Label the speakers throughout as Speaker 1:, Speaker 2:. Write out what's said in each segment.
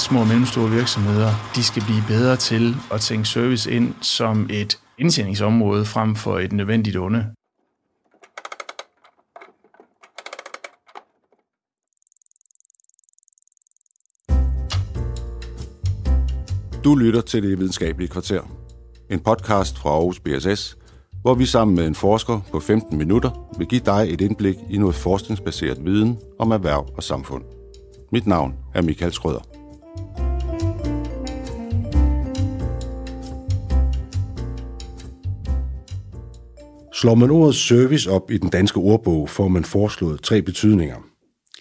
Speaker 1: små og mellemstore virksomheder, de skal blive bedre til at tænke service ind som et indtjeningsområde frem for et nødvendigt onde.
Speaker 2: Du lytter til Det Videnskabelige Kvarter. En podcast fra Aarhus BSS, hvor vi sammen med en forsker på 15 minutter vil give dig et indblik i noget forskningsbaseret viden om erhverv og samfund. Mit navn er Michael Skrøder. Slår man ordet service op i den danske ordbog, får man foreslået tre betydninger.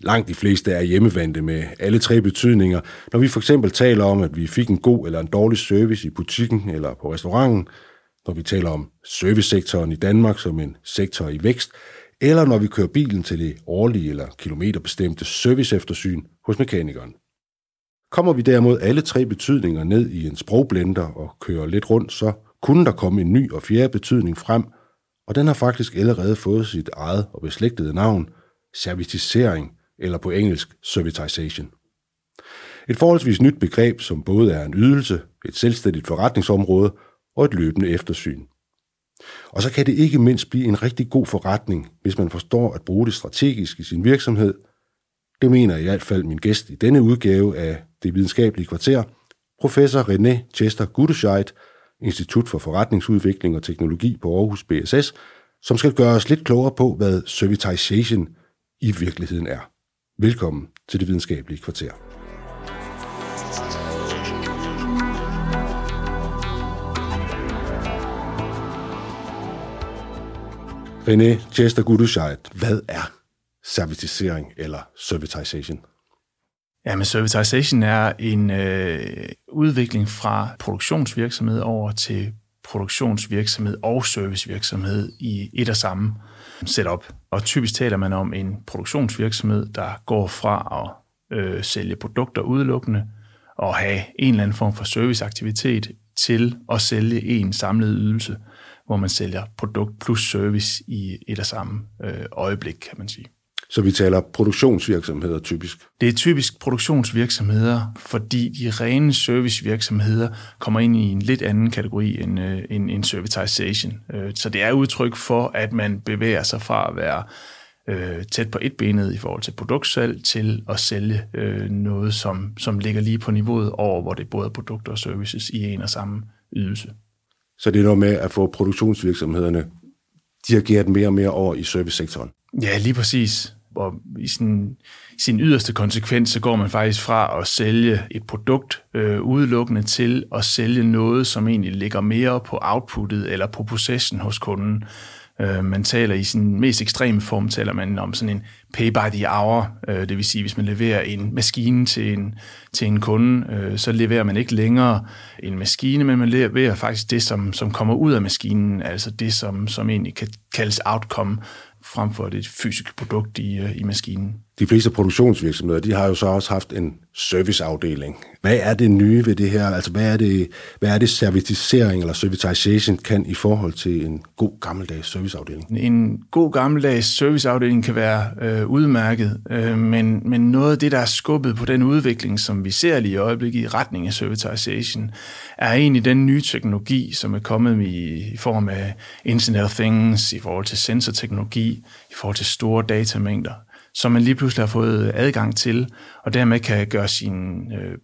Speaker 2: Langt de fleste er hjemmevandte med alle tre betydninger. Når vi for eksempel taler om, at vi fik en god eller en dårlig service i butikken eller på restauranten, når vi taler om servicesektoren i Danmark som en sektor i vækst, eller når vi kører bilen til det årlige eller kilometerbestemte serviceeftersyn hos mekanikeren. Kommer vi derimod alle tre betydninger ned i en sprogblender og kører lidt rundt, så kunne der komme en ny og fjerde betydning frem, og den har faktisk allerede fået sit eget og beslægtede navn, servitisering, eller på engelsk servitization. Et forholdsvis nyt begreb, som både er en ydelse, et selvstændigt forretningsområde og et løbende eftersyn. Og så kan det ikke mindst blive en rigtig god forretning, hvis man forstår at bruge det strategisk i sin virksomhed. Det mener i hvert fald min gæst i denne udgave af Det Videnskabelige Kvarter, professor René Chester Gudescheidt, Institut for Forretningsudvikling og Teknologi på Aarhus BSS, som skal gøre os lidt klogere på, hvad servitization i virkeligheden er. Velkommen til Det Videnskabelige Kvarter. René Chester Guduscheit, hvad er servitisering eller servitization?
Speaker 1: Ja, men servitization er en øh, udvikling fra produktionsvirksomhed over til produktionsvirksomhed og servicevirksomhed i et og samme setup. Og typisk taler man om en produktionsvirksomhed, der går fra at øh, sælge produkter udelukkende og have en eller anden form for serviceaktivitet til at sælge en samlet ydelse, hvor man sælger produkt plus service i et og samme øh, øjeblik, kan man sige.
Speaker 2: Så vi taler produktionsvirksomheder typisk?
Speaker 1: Det er typisk produktionsvirksomheder, fordi de rene servicevirksomheder kommer ind i en lidt anden kategori end, øh, end, end servitization. Øh, så det er udtryk for, at man bevæger sig fra at være øh, tæt på et benet i forhold til produktsalg til at sælge øh, noget, som, som ligger lige på niveauet over, hvor det både er produkter og services i en og samme ydelse.
Speaker 2: Så det er noget med at få produktionsvirksomhederne dirigeret mere og mere over i servicesektoren?
Speaker 1: Ja, lige præcis og i sin, sin yderste konsekvens, så går man faktisk fra at sælge et produkt øh, udelukkende til at sælge noget, som egentlig ligger mere på outputtet eller på processen hos kunden. Øh, man taler i sin mest ekstreme form, taler man om sådan en pay by the hour, øh, det vil sige, hvis man leverer en maskine til en, til en kunde, øh, så leverer man ikke længere en maskine, men man leverer faktisk det, som, som kommer ud af maskinen, altså det, som, som egentlig kan kaldes outcome, frem for et fysisk produkt i, øh, i maskinen.
Speaker 2: De fleste produktionsvirksomheder, de har jo så også haft en serviceafdeling. Hvad er det nye ved det her? Altså, hvad er det, hvad er det servitisering eller servitization kan i forhold til en god gammeldags serviceafdeling?
Speaker 1: En god gammeldags serviceafdeling kan være øh, udmærket, øh, men, men noget af det, der er skubbet på den udvikling, som vi ser lige i øjeblikket i retning af servitization, er egentlig den nye teknologi, som er kommet i, i form af Internet of Things, i forhold til sensorteknologi, i forhold til store datamængder som man lige pludselig har fået adgang til, og dermed kan gøre sin øh,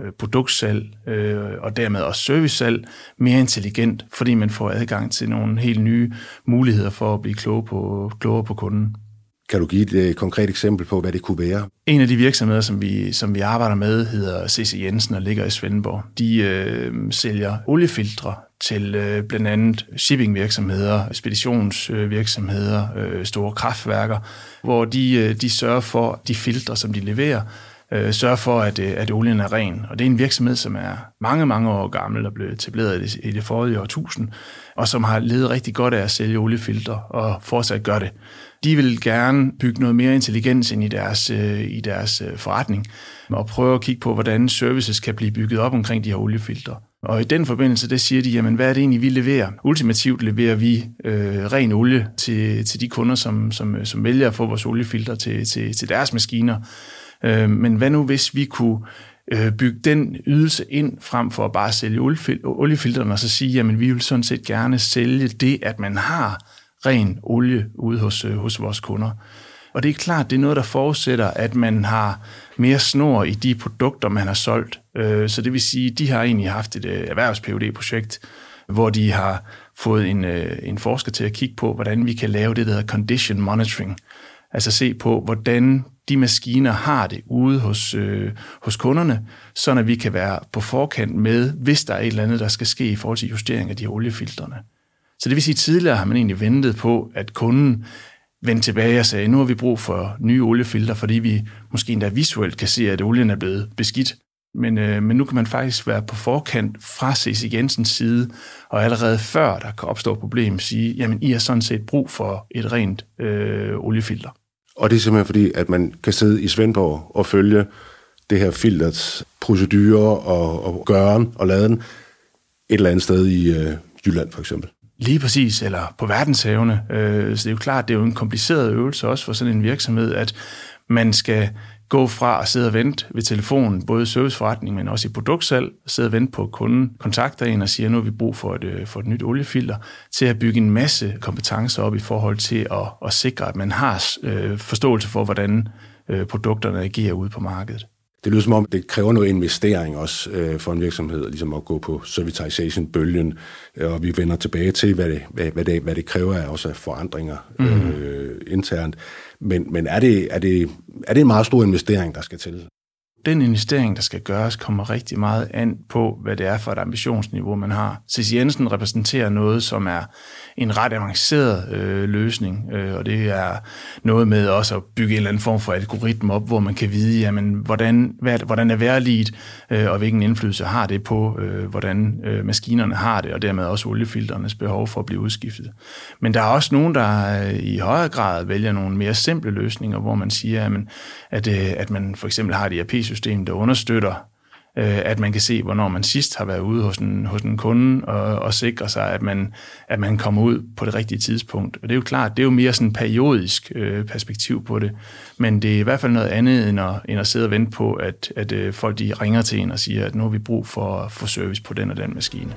Speaker 1: øh, produktsalg øh, og dermed også servicesalg mere intelligent, fordi man får adgang til nogle helt nye muligheder for at blive klogere på, klogere på kunden.
Speaker 2: Kan du give et konkret eksempel på, hvad det kunne være?
Speaker 1: En af de virksomheder, som vi, som vi arbejder med, hedder C.C. Jensen og ligger i Svendborg. De øh, sælger oliefiltre til øh, blandt andet shippingvirksomheder, speditionsvirksomheder, øh, store kraftværker, hvor de, øh, de sørger for, de filtre, som de leverer, øh, sørger for, at, øh, at olien er ren. Og det er en virksomhed, som er mange, mange år gammel og blev etableret i det, i det forrige årtusind, og som har levet rigtig godt af at sælge oliefiltre og fortsat gør det. De vil gerne bygge noget mere intelligens ind i deres, øh, i deres øh, forretning og prøve at kigge på, hvordan services kan blive bygget op omkring de her oliefiltre. Og i den forbindelse, der siger de, jamen hvad er det egentlig, vi leverer? Ultimativt leverer vi øh, ren olie til, til de kunder, som, som, øh, som vælger at få vores oliefilter til, til, til deres maskiner. Øh, men hvad nu, hvis vi kunne øh, bygge den ydelse ind, frem for at bare sælge oliefilterne, og så sige, jamen vi vil sådan set gerne sælge det, at man har ren olie ude hos, øh, hos vores kunder. Og det er klart, det er noget, der forudsætter, at man har mere snor i de produkter, man har solgt. Øh, så det vil sige, de har egentlig haft et øh, erhvervs projekt hvor de har fået en, øh, en forsker til at kigge på, hvordan vi kan lave det, der hedder condition monitoring. Altså se på, hvordan de maskiner har det ude hos, øh, hos kunderne, så vi kan være på forkant med, hvis der er et eller andet, der skal ske i forhold til justering af de oliefiltrene. Så det vil sige, at tidligere har man egentlig ventet på, at kunden vendte tilbage og sagde, nu har vi brug for nye oliefilter, fordi vi måske endda visuelt kan se, at olien er blevet beskidt. Men, øh, men nu kan man faktisk være på forkant fra C.C. Jensens side, og allerede før der kan opstå et problem, sige, jamen I har sådan set brug for et rent øh, oliefilter.
Speaker 2: Og det er simpelthen fordi, at man kan sidde i Svendborg og følge det her filters procedurer og, og gøren og laden et eller andet sted i øh, Jylland for eksempel.
Speaker 1: Lige præcis, eller på verdenshavene. Øh, så det er jo klart, det er jo en kompliceret øvelse også for sådan en virksomhed, at man skal gå fra at sidde og vente ved telefonen, både i serviceforretning, men også i produktsalg, sidde og vente på at kunden kontakter en og siger, nu har vi brug for et, øh, for et nyt oliefilter, til at bygge en masse kompetencer op i forhold til at, at sikre, at man har øh, forståelse for, hvordan øh, produkterne agerer ude på markedet.
Speaker 2: Det lyder som om, det kræver noget investering også øh, for en virksomhed, ligesom at gå på servitization-bølgen, øh, og vi vender tilbage til, hvad det, hvad, hvad det, hvad det kræver af også forandringer mm. øh, internt. Men, men er, det, er, det, er det en meget stor investering, der skal til?
Speaker 1: Den investering, der skal gøres, kommer rigtig meget an på, hvad det er for et ambitionsniveau, man har. C.C. Jensen repræsenterer noget, som er en ret avanceret øh, løsning, øh, og det er noget med også at bygge en eller anden form for algoritme op, hvor man kan vide, jamen, hvordan, hvad, hvordan er værligt, øh, og hvilken indflydelse har det på, øh, hvordan øh, maskinerne har det, og dermed også oliefilternes behov for at blive udskiftet. Men der er også nogen, der øh, i højere grad vælger nogle mere simple løsninger, hvor man siger, jamen, at, øh, at man for eksempel har et ERP-system, der understøtter øh, at man kan se, hvornår man sidst har været ude hos en, hos en kunde og, og sikre sig, at man, at man kommer ud på det rigtige tidspunkt. Og det er jo klart, det er jo mere sådan en periodisk øh, perspektiv på det, men det er i hvert fald noget andet, end at, end at sidde og vente på, at, at øh, folk de ringer til en og siger, at nu har vi brug for, for service på den og den maskine.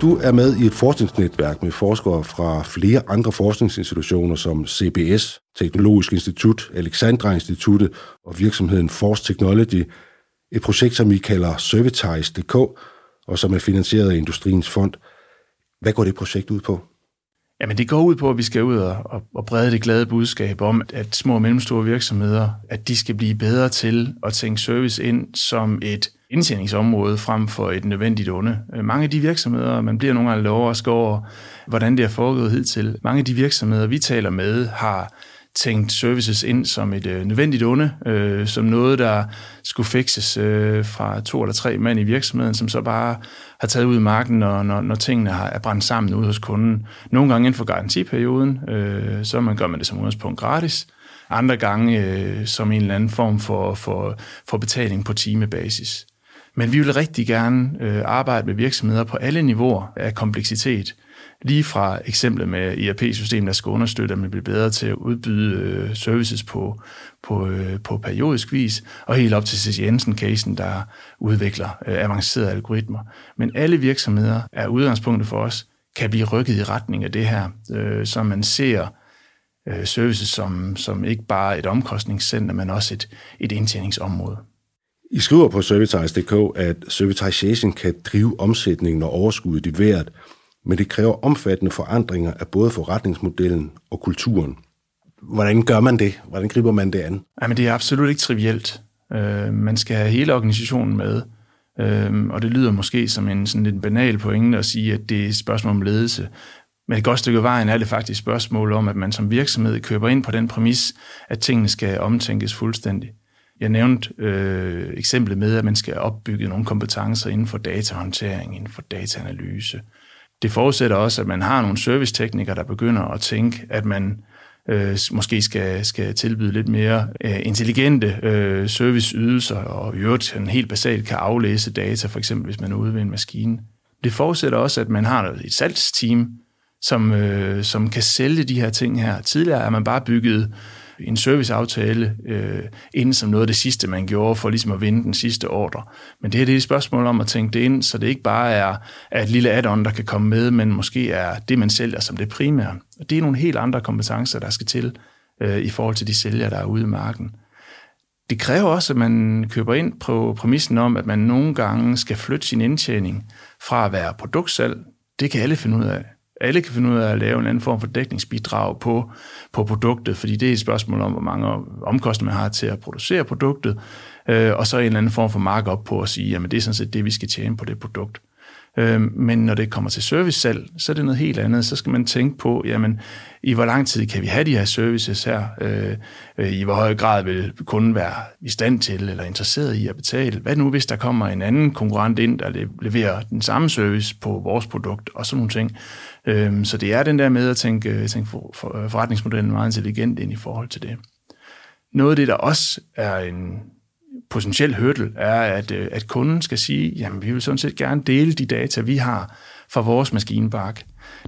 Speaker 2: Du er med i et forskningsnetværk med forskere fra flere andre forskningsinstitutioner som CBS, Teknologisk Institut, Alexandra Instituttet og virksomheden Force Technology. Et projekt, som vi kalder Servitize.dk, og som er finansieret af Industriens Fond. Hvad går det projekt ud på?
Speaker 1: Jamen det går ud på, at vi skal ud og, og brede det glade budskab om, at små og mellemstore virksomheder, at de skal blive bedre til at tænke service ind som et indtjeningsområde frem for et nødvendigt onde. Øh, mange af de virksomheder, man bliver nogle gange overrasket over, hvordan det er foregået hidtil. Mange af de virksomheder, vi taler med, har tænkt services ind som et øh, nødvendigt onde, øh, som noget, der skulle fikses øh, fra to eller tre mand i virksomheden, som så bare har taget ud i marken, når, når, når tingene har, er brændt sammen ude hos kunden. Nogle gange inden for garantiperioden, øh, så man gør man det som udgangspunkt gratis. Andre gange øh, som en eller anden form for, for, for betaling på timebasis. Men vi vil rigtig gerne øh, arbejde med virksomheder på alle niveauer af kompleksitet. Lige fra eksemplet med ERP-systemet, der skal understøtte, at man bliver bedre til at udbyde øh, services på, på, øh, på periodisk vis, og helt op til C.C. Jensen-casen, der udvikler øh, avancerede algoritmer. Men alle virksomheder er udgangspunktet for os, kan blive rykket i retning af det her, øh, så man ser øh, services som, som ikke bare et omkostningscenter, men også et, et indtjeningsområde.
Speaker 2: I skriver på Servitize.dk, at servitization kan drive omsætningen og overskuddet i vejret, men det kræver omfattende forandringer af både forretningsmodellen og kulturen. Hvordan gør man det? Hvordan griber man det an?
Speaker 1: Jamen, det er absolut ikke trivielt. Øh, man skal have hele organisationen med, øh, og det lyder måske som en sådan lidt banal pointe at sige, at det er et spørgsmål om ledelse. Men et godt stykke vejen er det faktisk et spørgsmål om, at man som virksomhed køber ind på den præmis, at tingene skal omtænkes fuldstændig. Jeg nævnte øh, eksemplet med, at man skal opbygge nogle kompetencer inden for datahåndtering, inden for dataanalyse. Det forudsætter også, at man har nogle serviceteknikere, der begynder at tænke, at man øh, måske skal, skal tilbyde lidt mere øh, intelligente øh, serviceydelser, og i øvrigt helt basalt kan aflæse data, for eksempel hvis man er ude ved en maskine. Det forudsætter også, at man har et salgsteam, som, øh, som kan sælge de her ting her. Tidligere er man bare bygget en serviceaftale øh, ind som noget af det sidste, man gjorde for ligesom at vinde den sidste ordre. Men det her det er et spørgsmål om at tænke det ind, så det ikke bare er, er et lille add-on, der kan komme med, men måske er det, man sælger som det primære. Og det er nogle helt andre kompetencer, der skal til øh, i forhold til de sælgere, der er ude i marken. Det kræver også, at man køber ind på præmissen om, at man nogle gange skal flytte sin indtjening fra at være produktsalg. Det kan alle finde ud af. Alle kan finde ud af at lave en anden form for dækningsbidrag på, på produktet, fordi det er et spørgsmål om, hvor mange omkostninger man har til at producere produktet, øh, og så en eller anden form for markup på at sige, jamen det er sådan set det, vi skal tjene på det produkt. Øh, men når det kommer til servicesalg, så er det noget helt andet. Så skal man tænke på, jamen, i hvor lang tid kan vi have de her services her? Øh, øh, I hvor høj grad vil kunden være i stand til eller interesseret i at betale? Hvad nu, hvis der kommer en anden konkurrent ind, der leverer den samme service på vores produkt og sådan nogle ting? Øh, så det er den der med at tænke, tænke for, for, forretningsmodellen meget intelligent ind i forhold til det. Noget af det, der også er en, potentiel hurdle er, at, øh, at kunden skal sige, jamen vi vil sådan set gerne dele de data, vi har fra vores maskinpark.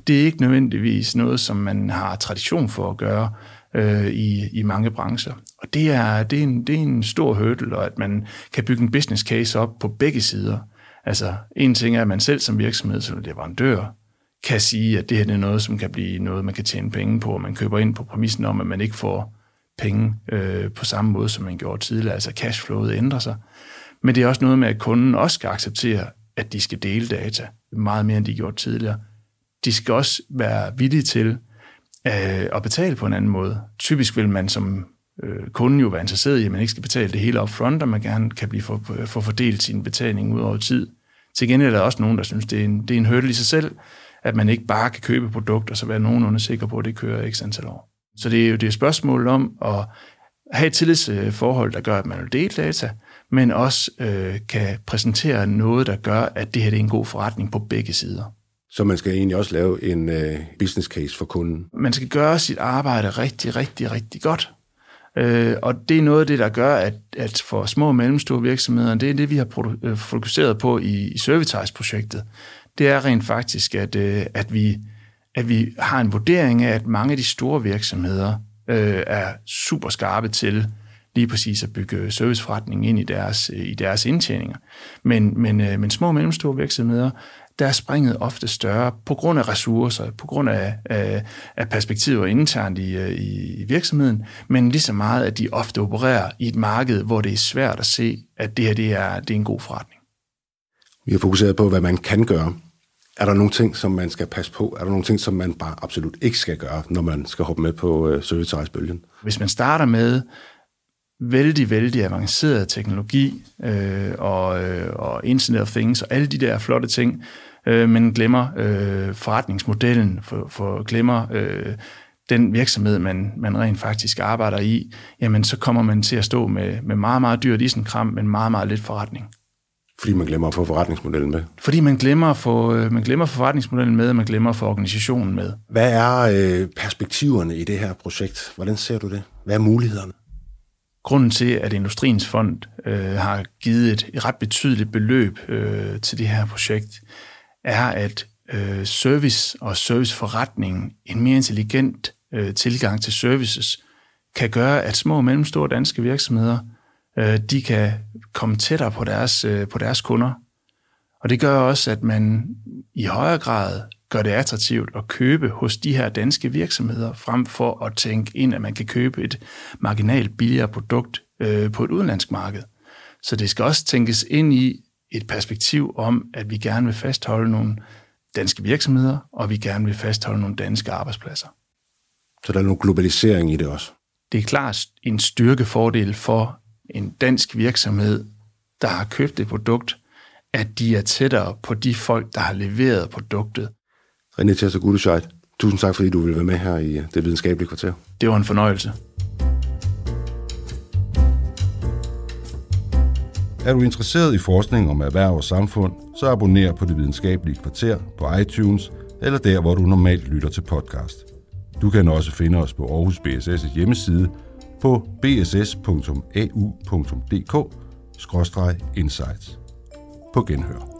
Speaker 1: Det er ikke nødvendigvis noget, som man har tradition for at gøre øh, i, i mange brancher. Og det er, det, er en, det er en stor hurdle, og at man kan bygge en business case op på begge sider. Altså, en ting er, at man selv som virksomhed, som leverandør, kan sige, at det her er noget, som kan blive noget, man kan tjene penge på, og man køber ind på præmissen om, at man ikke får penge øh, på samme måde, som man gjorde tidligere. Altså cashflowet ændrer sig. Men det er også noget med, at kunden også skal acceptere, at de skal dele data meget mere, end de gjorde tidligere. De skal også være villige til øh, at betale på en anden måde. Typisk vil man som øh, kunden jo være interesseret i, at man ikke skal betale det hele upfront, og man gerne kan blive for, øh, for fordelt sin betaling ud over tid. Til gengæld er der også nogen, der synes, det er en, det er en hurdle i sig selv, at man ikke bare kan købe produkt, og så være nogenlunde sikker på, at det kører x antal år. Så det er jo det er spørgsmål om at have et tillidsforhold, der gør, at man vil dele data, men også øh, kan præsentere noget, der gør, at det her det er en god forretning på begge sider.
Speaker 2: Så man skal egentlig også lave en øh, business case for kunden?
Speaker 1: Man skal gøre sit arbejde rigtig, rigtig, rigtig godt. Øh, og det er noget af det, der gør, at, at for små og mellemstore virksomheder, det er det, vi har øh, fokuseret på i, i Servitize-projektet, det er rent faktisk, at, øh, at vi at vi har en vurdering af, at mange af de store virksomheder øh, er super skarpe til lige præcis at bygge serviceforretningen ind i deres, øh, i deres indtjeninger. Men, men, øh, men små og mellemstore virksomheder, der er springet ofte større på grund af ressourcer, på grund af, af, af perspektiver internt øh, i, i virksomheden, men lige så meget, at de ofte opererer i et marked, hvor det er svært at se, at det her det er, det er en god forretning.
Speaker 2: Vi har fokuseret på, hvad man kan gøre. Er der nogle ting, som man skal passe på? Er der nogle ting, som man bare absolut ikke skal gøre, når man skal hoppe med på øh, service-bølgen?
Speaker 1: Hvis man starter med vældig, vældig avanceret teknologi øh, og, øh, og Internet of Things og alle de der flotte ting, øh, men glemmer øh, forretningsmodellen, for, for glemmer øh, den virksomhed, man, man rent faktisk arbejder i, jamen så kommer man til at stå med, med meget, meget dyrt isenkram, men meget, meget lidt forretning.
Speaker 2: Fordi man glemmer at få forretningsmodellen med?
Speaker 1: Fordi man glemmer at få, øh, man glemmer forretningsmodellen med, og man glemmer at få organisationen med.
Speaker 2: Hvad er øh, perspektiverne i det her projekt? Hvordan ser du det? Hvad er mulighederne?
Speaker 1: Grunden til, at Industriens Fond øh, har givet et, et ret betydeligt beløb øh, til det her projekt, er, at øh, service og serviceforretningen, en mere intelligent øh, tilgang til services, kan gøre, at små og mellemstore danske virksomheder – øh, de kan komme tættere på deres, øh, på deres kunder. Og det gør også, at man i højere grad gør det attraktivt at købe hos de her danske virksomheder, frem for at tænke ind, at man kan købe et marginalt billigere produkt øh, på et udenlandsk marked. Så det skal også tænkes ind i et perspektiv om, at vi gerne vil fastholde nogle danske virksomheder, og vi gerne vil fastholde nogle danske arbejdspladser.
Speaker 2: Så der er noget globalisering i det også?
Speaker 1: Det er klart en styrkefordel for en dansk virksomhed, der har købt et produkt, at de er tættere på de folk, der har leveret produktet.
Speaker 2: René Tesser Gudesheid, tusind tak, fordi du ville være med her i det videnskabelige kvarter.
Speaker 1: Det var en fornøjelse.
Speaker 2: Er du interesseret i forskning om erhverv og samfund, så abonner på det videnskabelige kvarter på iTunes eller der, hvor du normalt lytter til podcast. Du kan også finde os på Aarhus BSS' hjemmeside på bss.au.dk-insights. På genhør.